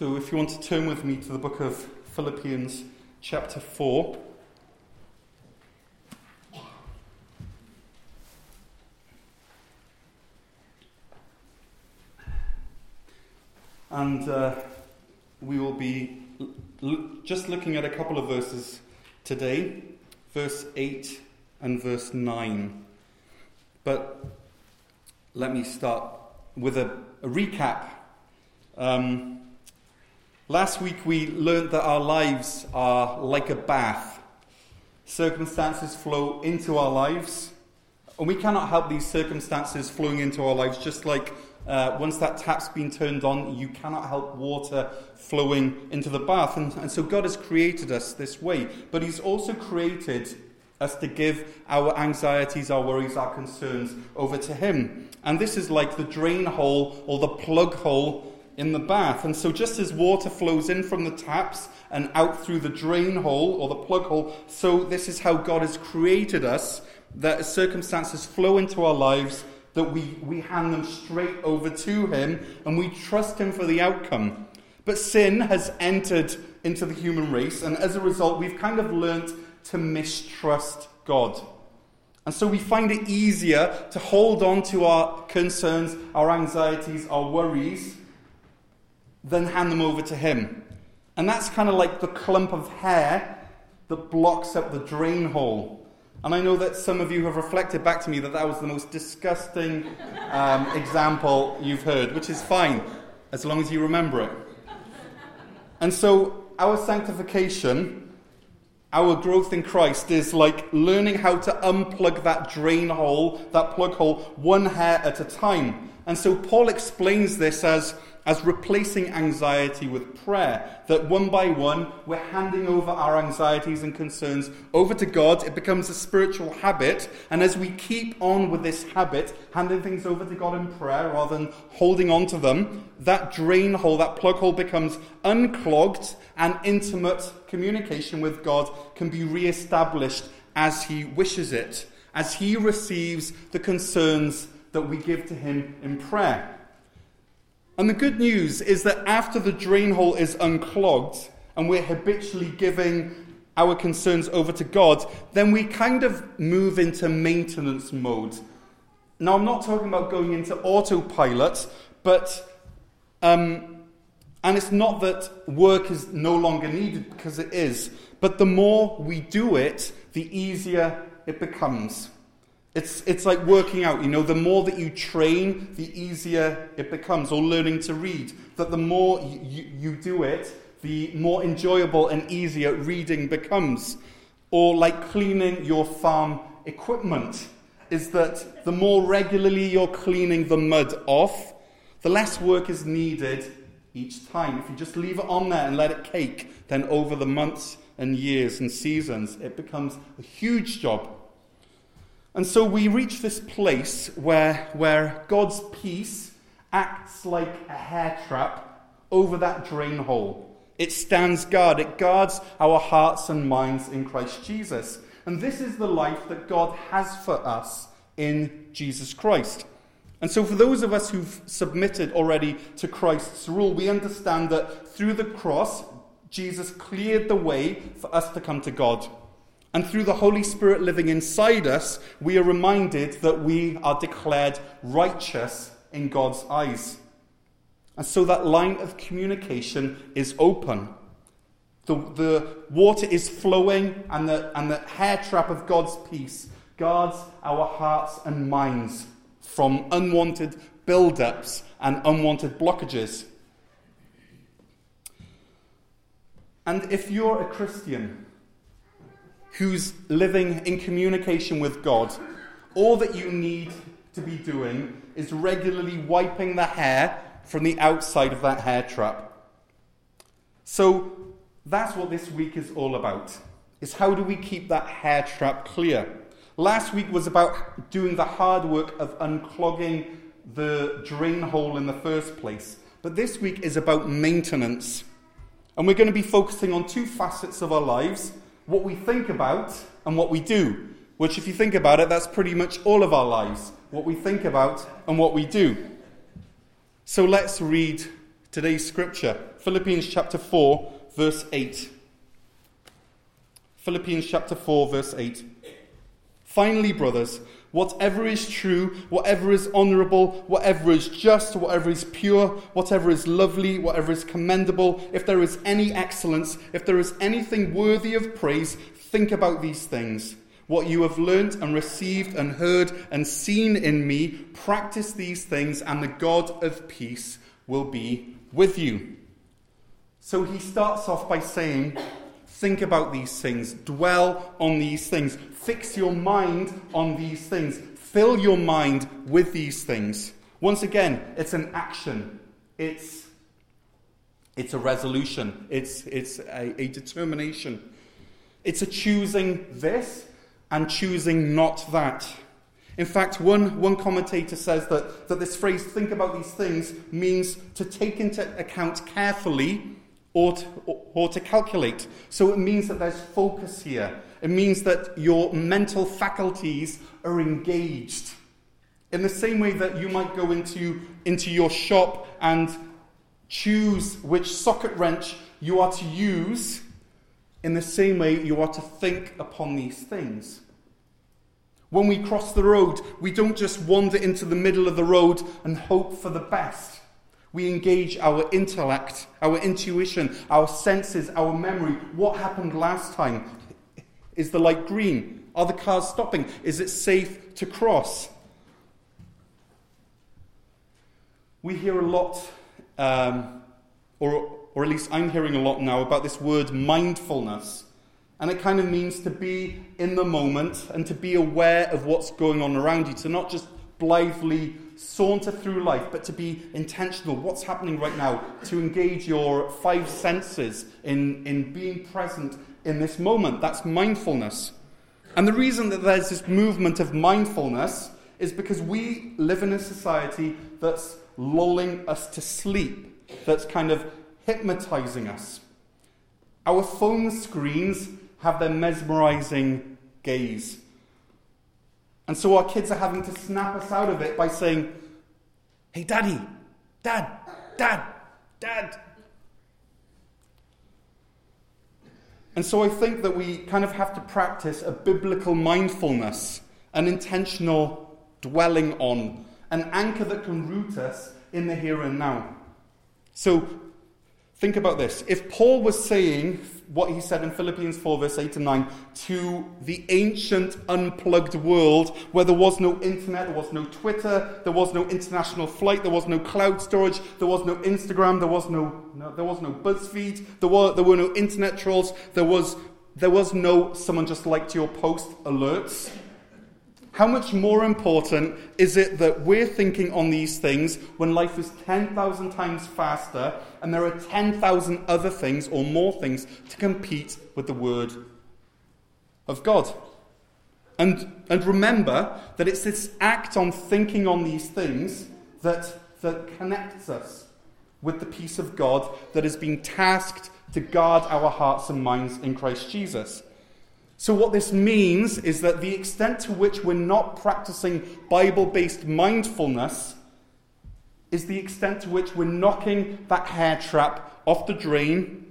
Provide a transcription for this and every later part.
So if you want to turn with me to the book of Philippians, chapter 4. And uh, we will be l- just looking at a couple of verses today, verse 8 and verse 9. But let me start with a, a recap. Um, last week we learned that our lives are like a bath. Circumstances flow into our lives, and we cannot help these circumstances flowing into our lives, just like uh, once that tap's been turned on, you cannot help water flowing into the bath. And, and so God has created us this way. But He's also created us to give our anxieties, our worries, our concerns over to Him. And this is like the drain hole or the plug hole in the bath. And so, just as water flows in from the taps and out through the drain hole or the plug hole, so this is how God has created us that circumstances flow into our lives that we, we hand them straight over to Him and we trust Him for the outcome. But sin has entered into the human race, and as a result, we've kind of learnt to mistrust God. And so we find it easier to hold on to our concerns, our anxieties, our worries, than hand them over to Him. And that's kind of like the clump of hair that blocks up the drain hole. And I know that some of you have reflected back to me that that was the most disgusting um, example you've heard, which is fine, as long as you remember it. And so, our sanctification, our growth in Christ, is like learning how to unplug that drain hole, that plug hole, one hair at a time. And so, Paul explains this as as replacing anxiety with prayer. That one by one, we're handing over our anxieties and concerns over to God. It becomes a spiritual habit. And as we keep on with this habit, handing things over to God in prayer rather than holding on to them, that drain hole, that plug hole becomes unclogged and intimate communication with God can be re established as He wishes it, as He receives the concerns that we give to Him in prayer. And the good news is that after the drain hole is unclogged and we're habitually giving our concerns over to God, then we kind of move into maintenance mode. Now, I'm not talking about going into autopilot, but, um, and it's not that work is no longer needed because it is, but the more we do it, the easier it becomes. It's, it's like working out, you know, the more that you train, the easier it becomes, or learning to read. That the more you, you, you do it, the more enjoyable and easier reading becomes. Or like cleaning your farm equipment, is that the more regularly you're cleaning the mud off, the less work is needed each time. If you just leave it on there and let it cake, then over the months and years and seasons, it becomes a huge job and so we reach this place where, where God's peace acts like a hair trap over that drain hole. It stands guard, it guards our hearts and minds in Christ Jesus. And this is the life that God has for us in Jesus Christ. And so, for those of us who've submitted already to Christ's rule, we understand that through the cross, Jesus cleared the way for us to come to God. And through the Holy Spirit living inside us, we are reminded that we are declared righteous in God's eyes. And so that line of communication is open. The, the water is flowing, and the, and the hair trap of God's peace guards our hearts and minds from unwanted build-ups and unwanted blockages. And if you're a Christian, who's living in communication with God, all that you need to be doing is regularly wiping the hair from the outside of that hair trap. So that's what this week is all about. Is how do we keep that hair trap clear? Last week was about doing the hard work of unclogging the drain hole in the first place. But this week is about maintenance. And we're going to be focusing on two facets of our lives what we think about and what we do. Which, if you think about it, that's pretty much all of our lives what we think about and what we do. So let's read today's scripture Philippians chapter 4, verse 8. Philippians chapter 4, verse 8. Finally, brothers, whatever is true, whatever is honorable, whatever is just, whatever is pure, whatever is lovely, whatever is commendable, if there is any excellence, if there is anything worthy of praise, think about these things. What you have learnt and received and heard and seen in me, practice these things, and the God of peace will be with you. So he starts off by saying, Think about these things, dwell on these things, fix your mind on these things, fill your mind with these things. Once again, it's an action, it's, it's a resolution, it's, it's a, a determination. It's a choosing this and choosing not that. In fact, one, one commentator says that, that this phrase, think about these things, means to take into account carefully or to, or to calculate. So it means that there's focus here. It means that your mental faculties are engaged. In the same way that you might go into, into your shop and choose which socket wrench you are to use, in the same way you are to think upon these things. When we cross the road, we don't just wander into the middle of the road and hope for the best. We engage our intellect, our intuition, our senses, our memory. What happened last time? Is the light green? Are the cars stopping? Is it safe to cross? We hear a lot, um, or, or at least I'm hearing a lot now, about this word mindfulness. And it kind of means to be in the moment and to be aware of what's going on around you, to not just blithely saunter through life, but to be intentional. What's happening right now? To engage your five senses in, in being present in this moment. That's mindfulness. And the reason that there's this movement of mindfulness is because we live in a society that's lulling us to sleep, that's kind of hypnotizing us. Our phone screens have their mesmerizing gaze. And so our kids are having to snap us out of it by saying, Hey, daddy, dad, dad, dad. And so I think that we kind of have to practice a biblical mindfulness, an intentional dwelling on, an anchor that can root us in the here and now. So think about this. If Paul was saying what he said in Philippians 4, verse 8 and 9, to the ancient unplugged world where there was no internet, there was no Twitter, there was no international flight, there was no cloud storage, there was no Instagram, there was no, no there was no BuzzFeed, there were, there were no internet trolls, there was, there was no someone just liked your post alerts. How much more important is it that we're thinking on these things when life is 10,000 times faster and there are 10,000 other things or more things to compete with the Word of God? And, and remember that it's this act on thinking on these things that, that connects us with the peace of God that has been tasked to guard our hearts and minds in Christ Jesus. So, what this means is that the extent to which we're not practicing Bible based mindfulness is the extent to which we're knocking that hair trap off the drain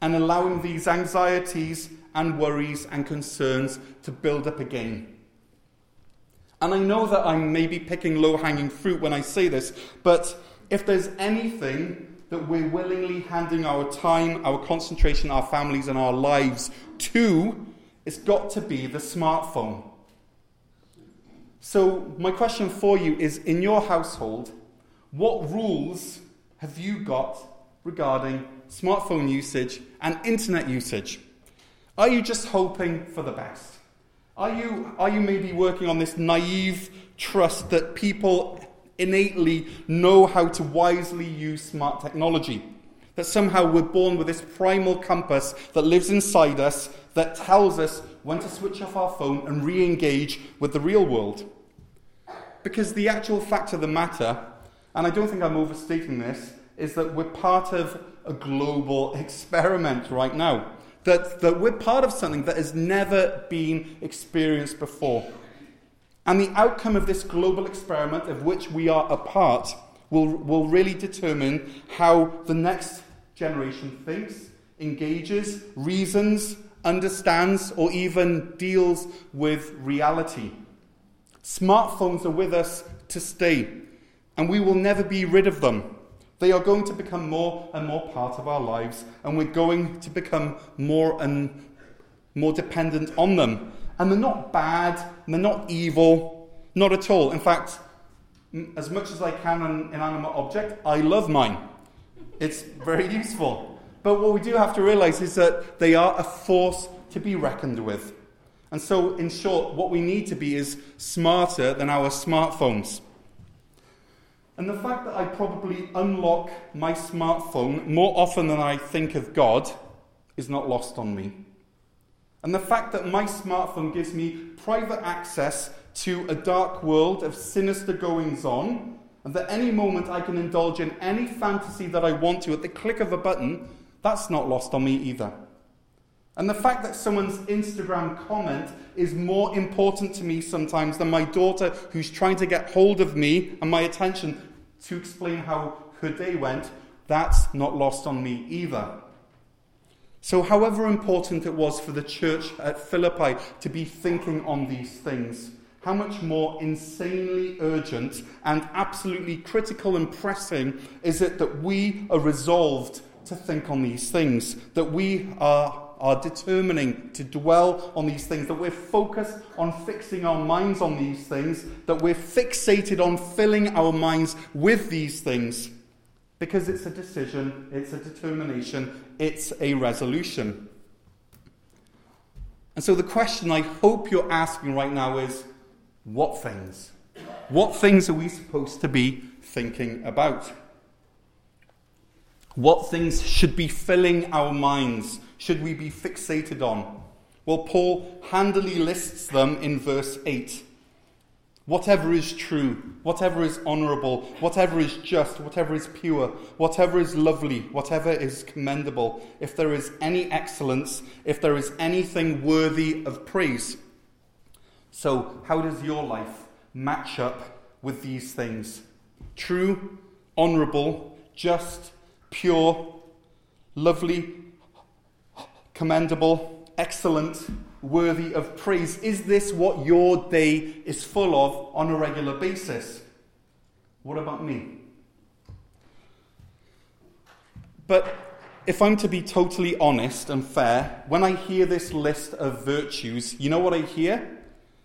and allowing these anxieties and worries and concerns to build up again. And I know that I'm maybe picking low hanging fruit when I say this, but if there's anything that we're willingly handing our time, our concentration, our families, and our lives to, it's got to be the smartphone. So, my question for you is in your household, what rules have you got regarding smartphone usage and internet usage? Are you just hoping for the best? Are you, are you maybe working on this naive trust that people innately know how to wisely use smart technology? That somehow we're born with this primal compass that lives inside us that tells us when to switch off our phone and re engage with the real world. Because the actual fact of the matter, and I don't think I'm overstating this, is that we're part of a global experiment right now. That, that we're part of something that has never been experienced before. And the outcome of this global experiment, of which we are a part, will, will really determine how the next generation thinks, engages, reasons, understands, or even deals with reality. Smartphones are with us to stay, and we will never be rid of them. They are going to become more and more part of our lives, and we're going to become more and more dependent on them. And they're not bad, they're not evil, not at all. In fact, as much as I can an inanimate object, I love mine. It's very useful. But what we do have to realize is that they are a force to be reckoned with. And so, in short, what we need to be is smarter than our smartphones. And the fact that I probably unlock my smartphone more often than I think of God is not lost on me. And the fact that my smartphone gives me private access to a dark world of sinister goings on, and that any moment I can indulge in any fantasy that I want to at the click of a button, that's not lost on me either. And the fact that someone's Instagram comment is more important to me sometimes than my daughter who's trying to get hold of me and my attention to explain how her day went, that's not lost on me either. So, however important it was for the church at Philippi to be thinking on these things, how much more insanely urgent and absolutely critical and pressing is it that we are resolved to think on these things, that we are are determining to dwell on these things, that we're focused on fixing our minds on these things, that we're fixated on filling our minds with these things. Because it's a decision, it's a determination, it's a resolution. And so the question I hope you're asking right now is what things? What things are we supposed to be thinking about? What things should be filling our minds? Should we be fixated on? Well, Paul handily lists them in verse 8. Whatever is true, whatever is honourable, whatever is just, whatever is pure, whatever is lovely, whatever is commendable, if there is any excellence, if there is anything worthy of praise. So, how does your life match up with these things? True, honourable, just, pure, lovely, commendable, excellent, worthy of praise? Is this what your day is full of on a regular basis? What about me? But if I'm to be totally honest and fair, when I hear this list of virtues, you know what I hear?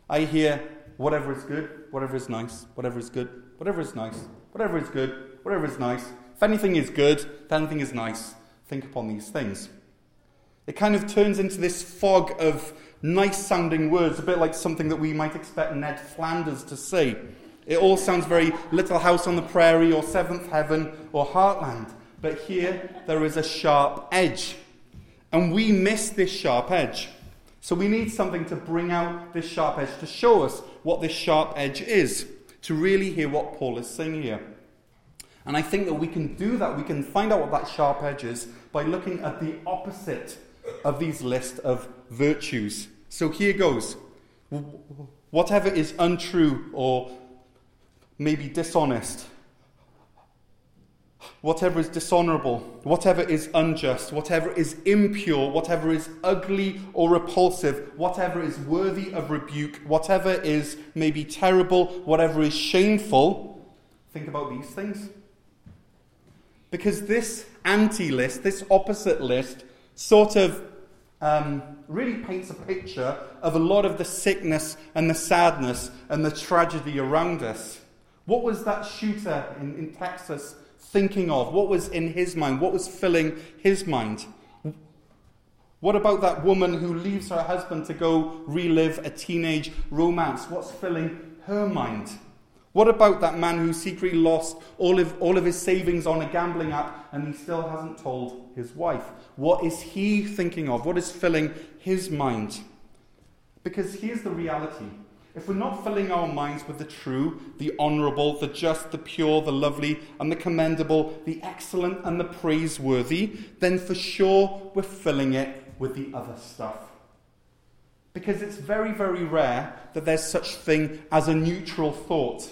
I hear whatever is good, whatever is nice, whatever is good, whatever is nice, whatever is good, whatever is nice, anything is good, if anything is nice, think upon these things. It kind of turns into this fog of nice sounding words, a bit like something that we might expect Ned Flanders to say. It all sounds very Little House on the Prairie or Seventh Heaven or Heartland. But here there is a sharp edge. And we miss this sharp edge. So we need something to bring out this sharp edge, to show us what this sharp edge is, to really hear what Paul is saying here. And I think that we can do that. We can find out what that sharp edge is by looking at the opposite of these list of virtues. So here goes. Whatever is untrue or maybe dishonest, whatever is dishonorable, whatever is unjust, whatever is impure, whatever is ugly or repulsive, whatever is worthy of rebuke, whatever is maybe terrible, whatever is shameful, think about these things. Because this anti list, this opposite list, sort of um, really paints a picture of a lot of the sickness and the sadness and the tragedy around us. What was that shooter in, in Texas thinking of? What was in his mind? What was filling his mind? What about that woman who leaves her husband to go relive a teenage romance? What's filling her mind? What about that man who secretly lost all of, all of his savings on a gambling app and he still hasn't told his wife? What is he thinking of? What is filling his mind? Because here's the reality. If we're not filling our minds with the true, the honourable, the just, the pure, the lovely, and the commendable, the excellent, and the praiseworthy, then for sure we're filling it with the other stuff. Because it's very, very rare that there's such thing as a neutral thought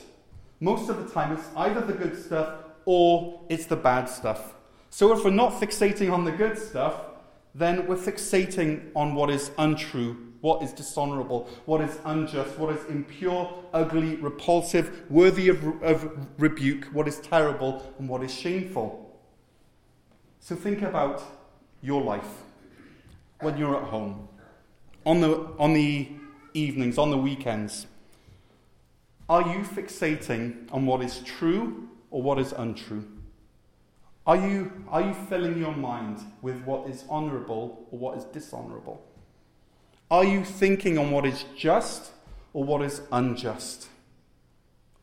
most of the time it's either the good stuff or it's the bad stuff. So if we're not fixating on the good stuff, then we're fixating on what is untrue, what is dishonorable, what is unjust, what is impure, ugly, repulsive, worthy of, of rebuke, what is terrible, and what is shameful. So think about your life when you're at home, on the, on the evenings, on the weekends. Are you fixating on what is true or what is untrue? Are you, are you filling your mind with what is honourable or what is dishonourable? Are you thinking on what is just or what is unjust?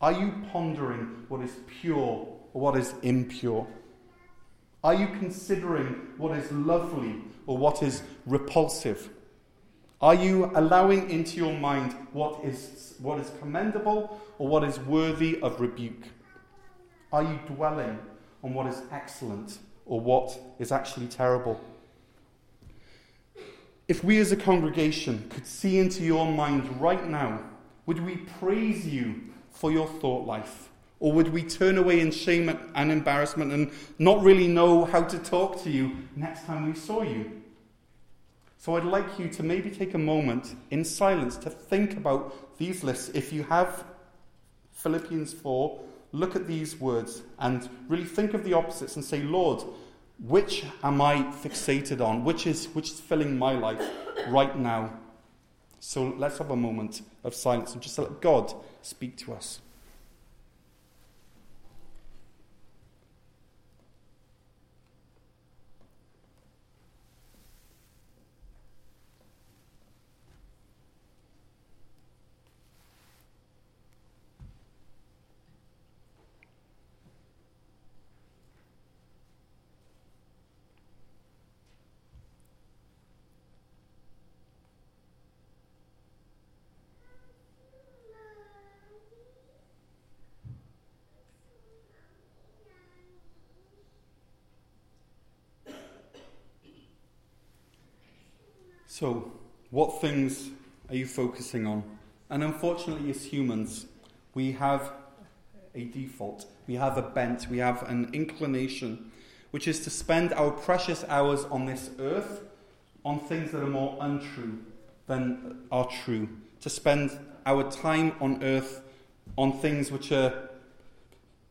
Are you pondering what is pure or what is impure? Are you considering what is lovely or what is repulsive? Are you allowing into your mind what is, what is commendable or what is worthy of rebuke? Are you dwelling on what is excellent or what is actually terrible. If we as a congregation could see into your mind right now, would we praise you for your thought life? Or would we turn away in shame and embarrassment and not really know how to talk to you next time we saw you? So I'd like you to maybe take a moment in silence to think about these lists. If you have Philippians 4, look at these words and really think of the opposites and say, Lord, which am I fixated on? Which is, which is filling my life right now? So let's have a moment of silence and just let God speak to us. So, what things are you focusing on? And unfortunately, as humans, we have a default, we have a bent, we have an inclination, which is to spend our precious hours on this earth on things that are more untrue than are true. To spend our time on earth on things which are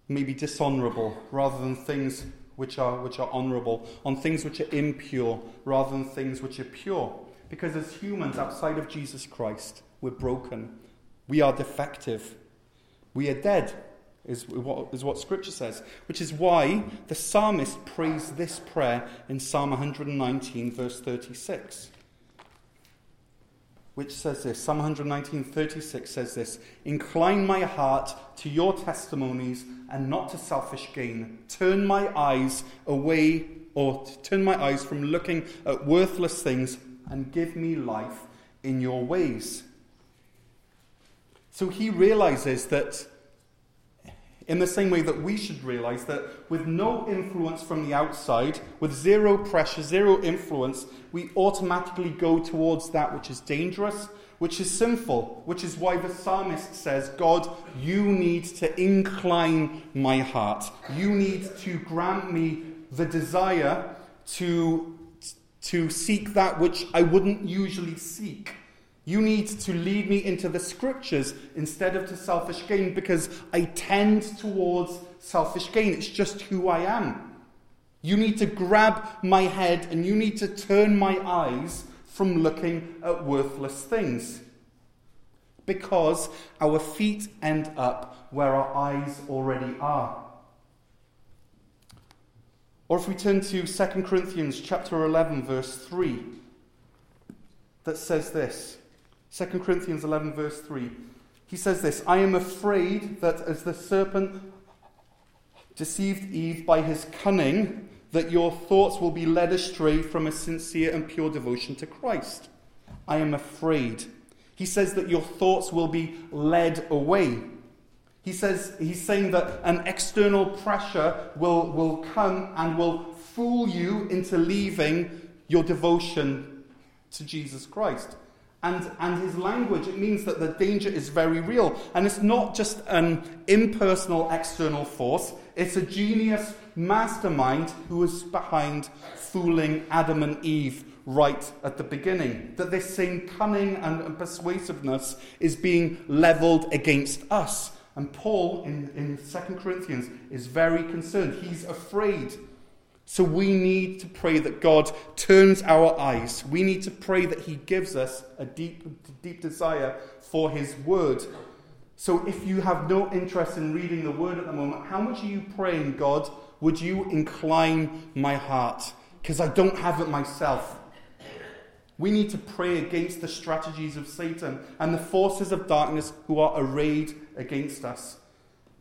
maybe dishonorable rather than things which are, which are honorable, on things which are impure rather than things which are pure. Because as humans outside of Jesus Christ, we're broken. We are defective. We are dead, is what, is what Scripture says. Which is why the psalmist prays this prayer in Psalm 119, verse 36. Which says this Psalm 119, 36 says this Incline my heart to your testimonies and not to selfish gain. Turn my eyes away, or turn my eyes from looking at worthless things and give me life in your ways. So he realizes that, in the same way that we should realize that with no influence from the outside, with zero pressure, zero influence, we automatically go towards that which is dangerous, which is sinful, which is why the psalmist says, God, you need to incline my heart. You need to grant me the desire to to seek that which I wouldn't usually seek. You need to lead me into the scriptures instead of to selfish gain because I tend towards selfish gain. It's just who I am. You need to grab my head and you need to turn my eyes from looking at worthless things. Because our feet end up where our eyes already are. Or if we turn to 2 Corinthians chapter 11 verse 3 that says this. 2 Corinthians 11 verse 3. He says this, I am afraid that as the serpent deceived Eve by his cunning, that your thoughts will be led astray from a sincere and pure devotion to Christ. I am afraid. He says that your thoughts will be led away. He says, he's saying that an external pressure will, will come and will fool you into leaving your devotion to Jesus Christ. And, and his language, it means that the danger is very real. And it's not just an impersonal external force, it's a genius mastermind who is behind fooling Adam and Eve right at the beginning. That this same cunning and persuasiveness is being leveled against us. And Paul in, in 2 Corinthians is very concerned. He's afraid so we need to pray that God turns our eyes. We need to pray that He gives us a deep, deep desire for His word. So if you have no interest in reading the word at the moment, how much are you praying, God, would you incline my heart? Because I don't have it myself. We need to pray against the strategies of Satan and the forces of darkness who are arrayed against us.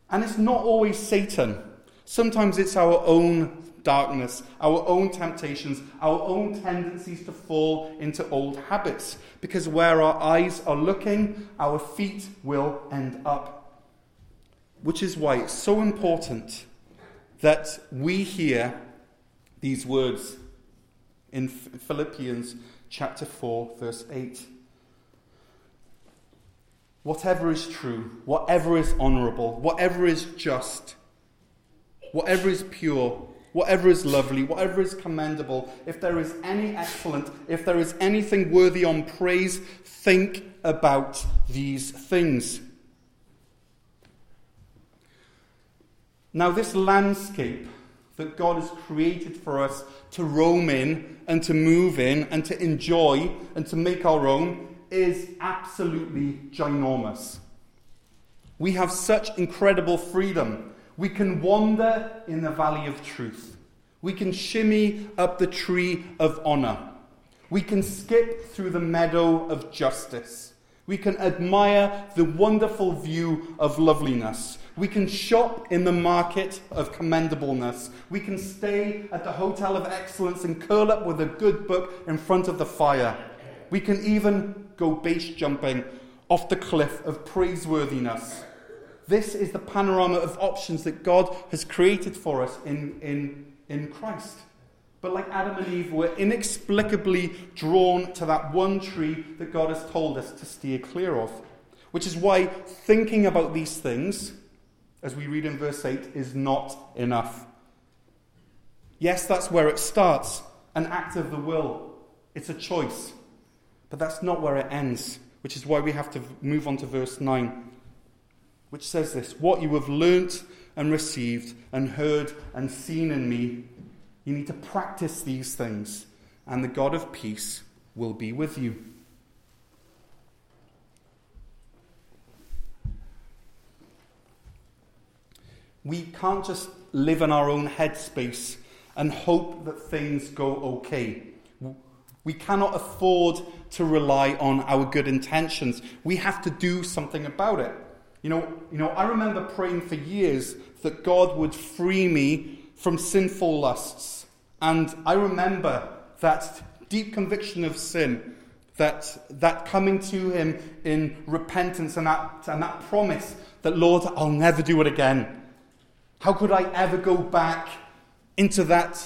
And it's not always Satan. Sometimes it's our own darkness, our own temptations, our own tendencies to fall into old habits. Because where our eyes are looking, our feet will end up. Which is why it's so important that we hear these words in Philippians chapter 4, verse 8. Whatever is true, whatever is honourable, whatever is just, whatever is pure, whatever is lovely, whatever is commendable, if there is any excellent, if there is anything worthy on praise, think about these things. Now, this landscape that God has created for us to roam in and to move in and to enjoy and to make our own is absolutely ginormous. We have such incredible freedom. We can wander in the valley of truth. We can shimmy up the tree of honor. We can skip through the meadow of justice. We can admire the wonderful view of loveliness. We can shop in the market of commendableness. We can stay at the hotel of excellence and curl up with a good book in front of the fire. We can even go base jumping off the cliff of praiseworthiness. This is the panorama of options that God has created for us in, in, in Christ. But like Adam and Eve, we're inexplicably drawn to that one tree that God has told us to steer clear of. Which is why thinking about these things, as we read in verse 8, is not enough. Yes, that's where it starts an act of the will, it's a choice. But that's not where it ends, which is why we have to move on to verse 9 which says this What you have learnt and received and heard and seen in me, you need to practice these things, and the God of peace will be with you. We can't just live in our own headspace and hope that things go okay. We cannot afford to rely on our good intentions. We have to do something about it. You know, you know, I remember praying for years that God would free me from sinful lusts. And I remember that deep conviction of sin, that, that coming to Him in repentance, and that, and that promise that, Lord, I'll never do it again. How could I ever go back into that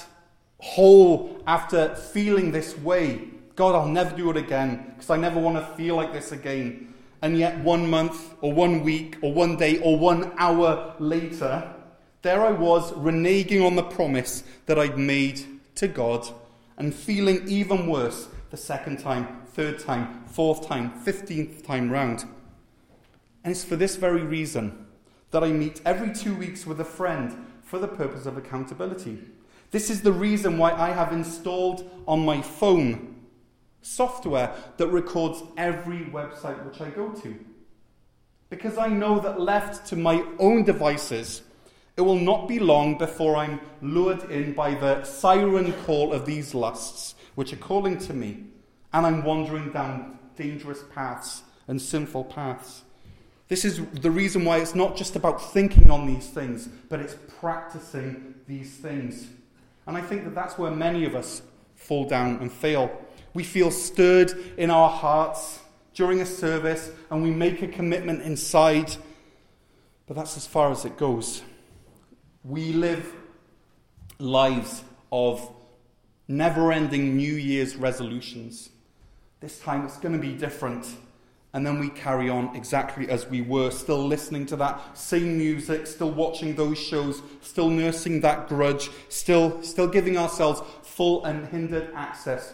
hole after feeling this way? God, I'll never do it again because I never want to feel like this again. And yet, one month, or one week, or one day, or one hour later, there I was reneging on the promise that I'd made to God and feeling even worse the second time, third time, fourth time, fifteenth time round. And it's for this very reason that I meet every two weeks with a friend for the purpose of accountability. This is the reason why I have installed on my phone software that records every website which I go to. Because I know that left to my own devices, it will not be long before I'm lured in by the siren call of these lusts, which are calling to me, and I'm wandering down dangerous paths and sinful paths. This is the reason why it's not just about thinking on these things, but it's practicing these things. And I think that that's where many of us fall down and fail. We feel stirred in our hearts during a service and we make a commitment inside, but that's as far as it goes. We live lives of never ending New Year's resolutions. This time it's going to be different. And then we carry on exactly as we were, still listening to that same music, still watching those shows, still nursing that grudge, still, still giving ourselves full and hindered access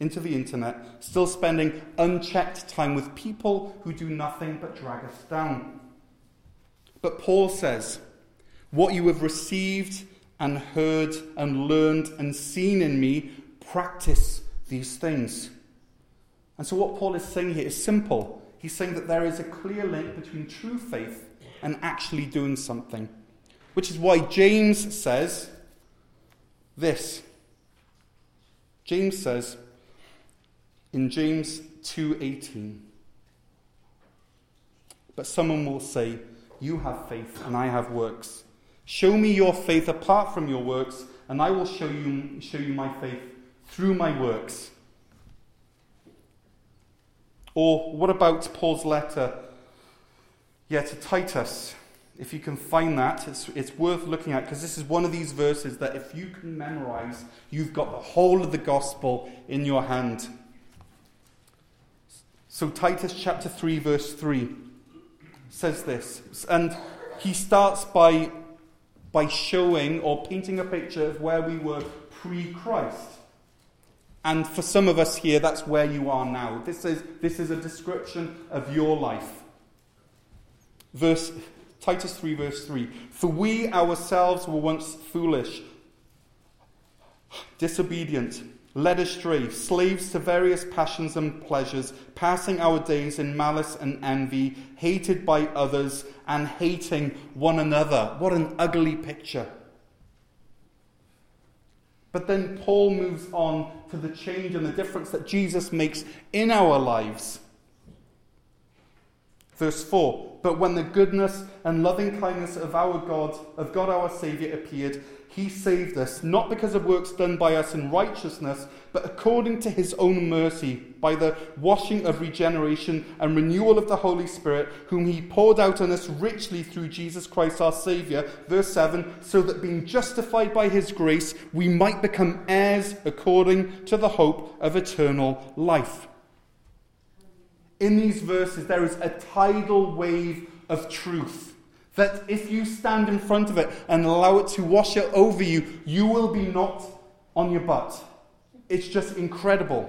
into the internet, still spending unchecked time with people who do nothing but drag us down. But Paul says, What you have received and heard and learned and seen in me, practice these things. And so, what Paul is saying here is simple. He's saying that there is a clear link between true faith and actually doing something. Which is why James says this. James says, in James 2:18. But someone will say, "You have faith and I have works. Show me your faith apart from your works, and I will show you show you my faith through my works." Or what about Paul's letter yeah, to Titus? If you can find that, it's, it's worth looking at because this is one of these verses that if you can memorize, you've got the whole of the gospel in your hand. So, Titus chapter 3, verse 3 says this, and he starts by, by showing or painting a picture of where we were pre Christ. And for some of us here, that's where you are now. This is, this is a description of your life. Verse, Titus 3, verse 3 For we ourselves were once foolish, disobedient led astray, slaves to various passions and pleasures, passing our days in malice and envy, hated by others, and hating one another. What an ugly picture. But then Paul moves on to the change and the difference that Jesus makes in our lives. Verse 4 But when the goodness and loving kindness of our God, of God our Saviour, appeared, he saved us, not because of works done by us in righteousness, but according to his own mercy, by the washing of regeneration and renewal of the Holy Spirit, whom he poured out on us richly through Jesus Christ our Saviour. Verse 7 so that being justified by his grace, we might become heirs according to the hope of eternal life. In these verses, there is a tidal wave of truth that if you stand in front of it and allow it to wash it over you, you will be knocked on your butt. It's just incredible.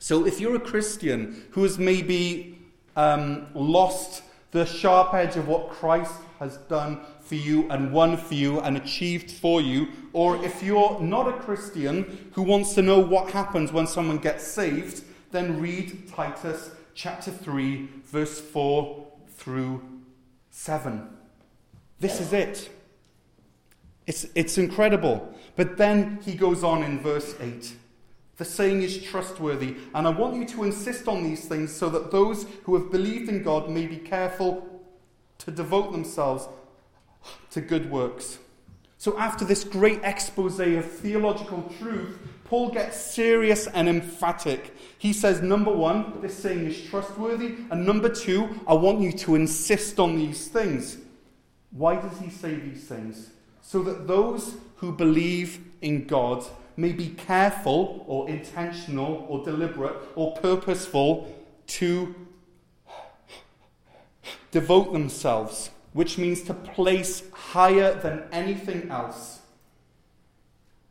So if you're a Christian who has maybe um, lost the sharp edge of what Christ has done for you and won for you and achieved for you, or if you're not a Christian who wants to know what happens when someone gets saved, then read Titus chapter 3, verse 4 through 7. This is it. It's, it's incredible. But then he goes on in verse 8. The saying is trustworthy, and I want you to insist on these things so that those who have believed in God may be careful to devote themselves to good works. So, after this great expose of theological truth, Paul gets serious and emphatic. He says, number one, this saying is trustworthy. And number two, I want you to insist on these things. Why does he say these things? So that those who believe in God may be careful or intentional or deliberate or purposeful to devote themselves, which means to place higher than anything else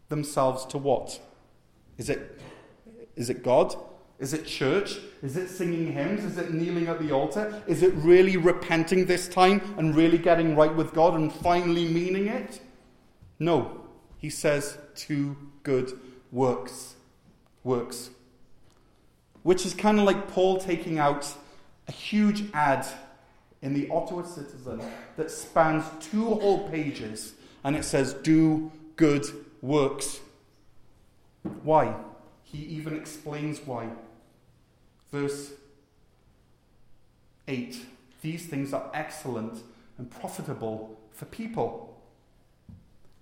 themselves to what? Is it, is it God? Is it church? Is it singing hymns? Is it kneeling at the altar? Is it really repenting this time and really getting right with God and finally meaning it? No. He says to good works. Works. Which is kind of like Paul taking out a huge ad in the Ottawa Citizen that spans two whole pages and it says, Do good works. Why? He even explains why. Verse 8 These things are excellent and profitable for people.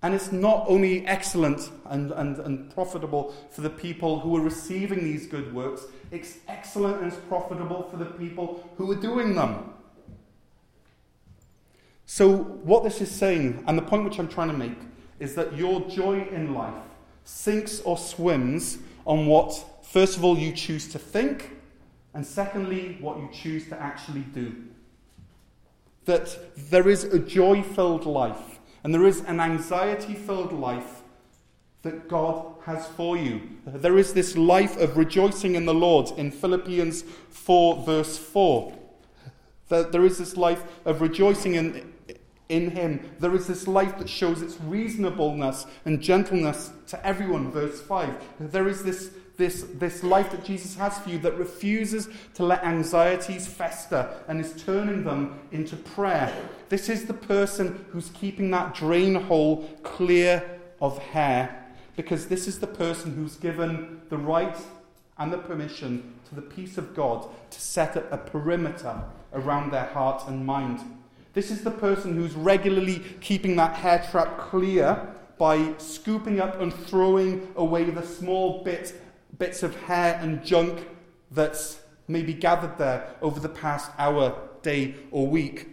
And it's not only excellent and, and, and profitable for the people who are receiving these good works, it's excellent and it's profitable for the people who are doing them. So, what this is saying, and the point which I'm trying to make, is that your joy in life sinks or swims on what, first of all, you choose to think, and secondly, what you choose to actually do. That there is a joy filled life, and there is an anxiety filled life that God has for you. There is this life of rejoicing in the Lord in Philippians 4, verse 4. That there is this life of rejoicing in, in Him. There is this life that shows its reasonableness and gentleness to everyone, verse 5. There is this, this, this life that Jesus has for you that refuses to let anxieties fester and is turning them into prayer. This is the person who's keeping that drain hole clear of hair because this is the person who's given the right and the permission to the peace of God to set up a perimeter around their heart and mind. This is the person who's regularly keeping that hair trap clear by scooping up and throwing away the small bit, bits of hair and junk that's maybe gathered there over the past hour, day, or week.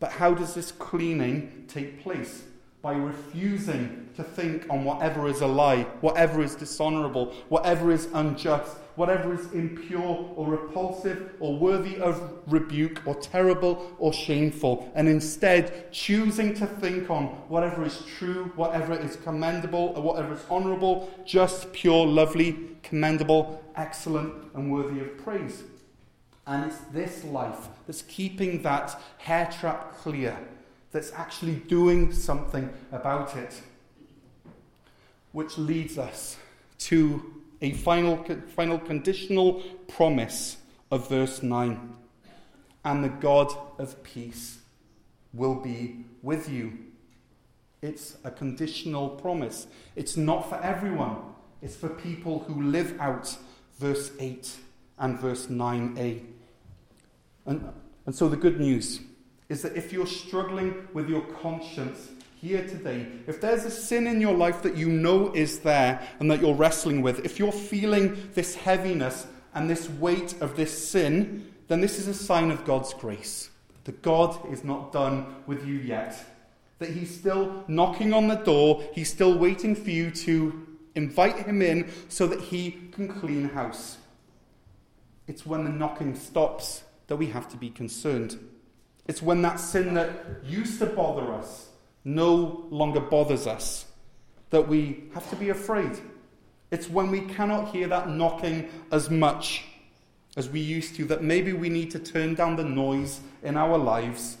But how does this cleaning take place? by refusing to think on whatever is a lie, whatever is dishonorable, whatever is unjust, whatever is impure or repulsive or worthy of rebuke or terrible or shameful, and instead choosing to think on whatever is true, whatever is commendable, whatever is honorable, just, pure, lovely, commendable, excellent, and worthy of praise. And it's this life that's keeping that hair trap clear that's actually doing something about it. Which leads us to a final, final conditional promise of verse 9. And the God of peace will be with you. It's a conditional promise. It's not for everyone, it's for people who live out verse 8 and verse 9a. And, and so the good news is that if you're struggling with your conscience here today, if there's a sin in your life that you know is there and that you're wrestling with, if you're feeling this heaviness and this weight of this sin, then this is a sign of God's grace. That God is not done with you yet. That He's still knocking on the door, He's still waiting for you to invite Him in so that He can clean house. It's when the knocking stops that we have to be concerned. It's when that sin that used to bother us no longer bothers us that we have to be afraid. It's when we cannot hear that knocking as much as we used to that maybe we need to turn down the noise in our lives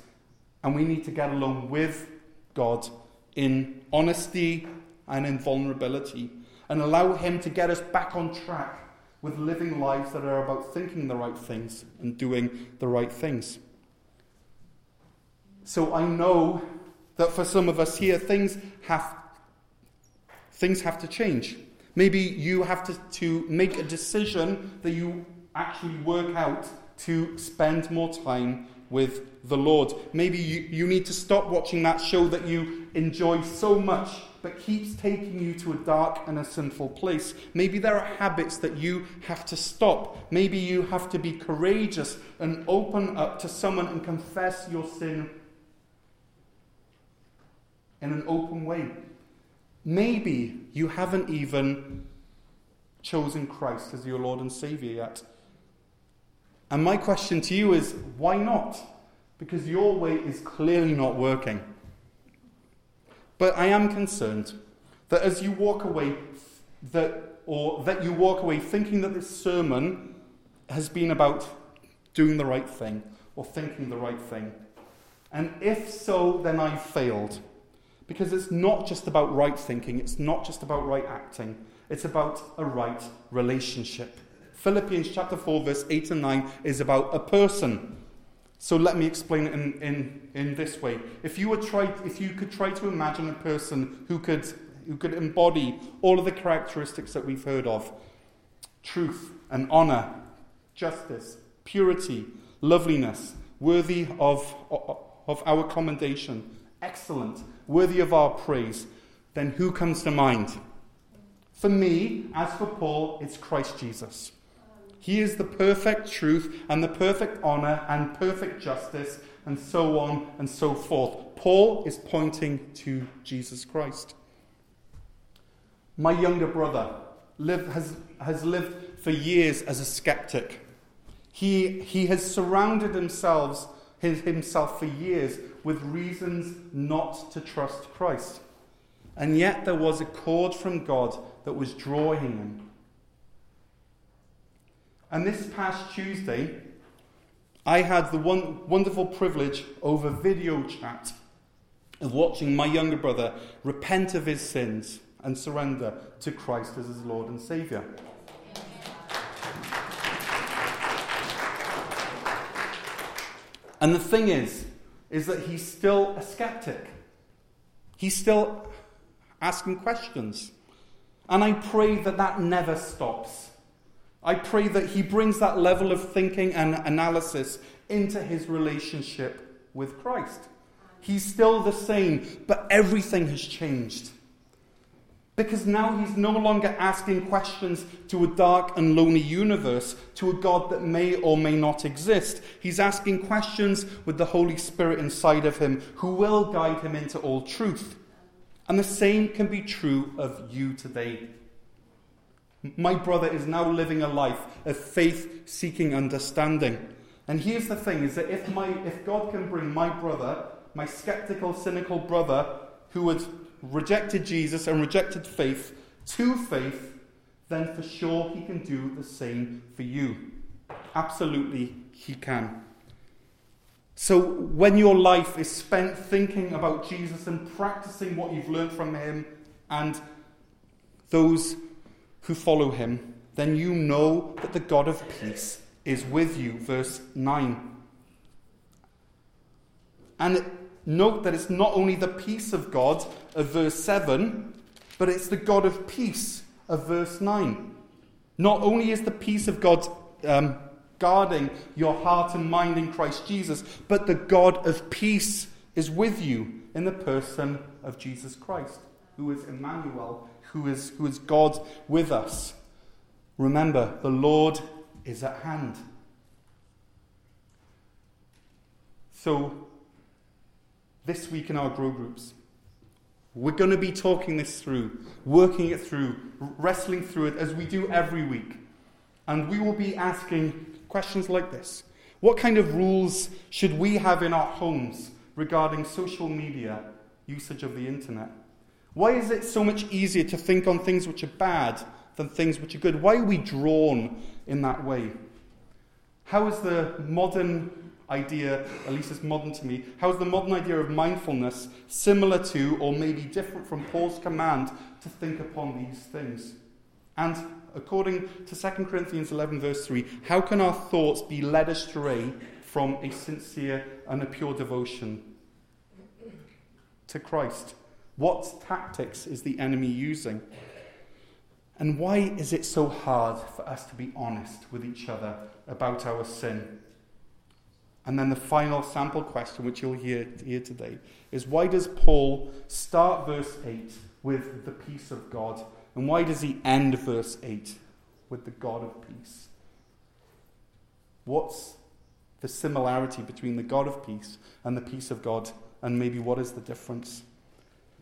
and we need to get along with God in honesty and in vulnerability and allow Him to get us back on track with living lives that are about thinking the right things and doing the right things. So I know that for some of us here, things have, things have to change. Maybe you have to, to make a decision that you actually work out to spend more time with the Lord. Maybe you, you need to stop watching that show that you enjoy so much but keeps taking you to a dark and a sinful place. Maybe there are habits that you have to stop. Maybe you have to be courageous and open up to someone and confess your sin in an open way. Maybe you haven't even chosen Christ as your Lord and Savior yet. And my question to you is why not? Because your way is clearly not working. But I am concerned that as you walk away, that, or that you walk away thinking that this sermon has been about doing the right thing or thinking the right thing. And if so, then I've failed. Because it's not just about right thinking, it's not just about right acting, it's about a right relationship. Philippians chapter 4, verse 8 and 9 is about a person. So let me explain it in, in, in this way. If you, were try, if you could try to imagine a person who could, who could embody all of the characteristics that we've heard of truth and honor, justice, purity, loveliness, worthy of, of our commendation, excellent, worthy of our praise, then who comes to mind? For me, as for Paul, it's Christ Jesus. He is the perfect truth and the perfect honor and perfect justice, and so on and so forth. Paul is pointing to Jesus Christ. My younger brother has, has lived for years as a skeptic. He, he has surrounded himself, his, himself for years with reasons not to trust Christ. And yet there was a cord from God that was drawing him. And this past Tuesday, I had the one wonderful privilege over video chat of watching my younger brother repent of his sins and surrender to Christ as his Lord and Saviour. And the thing is, is that he's still a skeptic. He's still asking questions. And I pray that that never stops. I pray that he brings that level of thinking and analysis into his relationship with Christ. He's still the same, but everything has changed. Because now he's no longer asking questions to a dark and lonely universe, to a God that may or may not exist. He's asking questions with the Holy Spirit inside of him, who will guide him into all truth. And the same can be true of you today. My brother is now living a life of faith seeking understanding. And here's the thing is that if, my, if God can bring my brother, my skeptical, cynical brother, who had rejected Jesus and rejected faith to faith, then for sure he can do the same for you. Absolutely, he can. So, when your life is spent thinking about Jesus and practicing what you've learned from him and those who follow him, then you know that the God of peace is with you. Verse 9. And note that it's not only the peace of God of verse 7, but it's the God of peace of verse 9. Not only is the peace of God um, guarding your heart and mind in Christ Jesus, but the God of peace is with you in the person of Jesus Christ, who is Emmanuel, who is, who is God with us. Remember, the Lord is at hand. So, this week in our grow groups, we're going to be talking this through, working it through, wrestling through it as we do every week. And we will be asking questions like this What kind of rules should we have in our homes regarding social media usage of the internet? Why is it so much easier to think on things which are bad than things which are good? Why are we drawn in that way? How is the modern idea, at least it's modern to me, how is the modern idea of mindfulness similar to or maybe different from Paul's command to think upon these things? And according to 2 Corinthians 11, verse 3, how can our thoughts be led astray from a sincere and a pure devotion to Christ? What tactics is the enemy using? And why is it so hard for us to be honest with each other about our sin? And then the final sample question, which you'll hear here today, is why does Paul start verse 8 with the peace of God? And why does he end verse 8 with the God of peace? What's the similarity between the God of peace and the peace of God? And maybe what is the difference?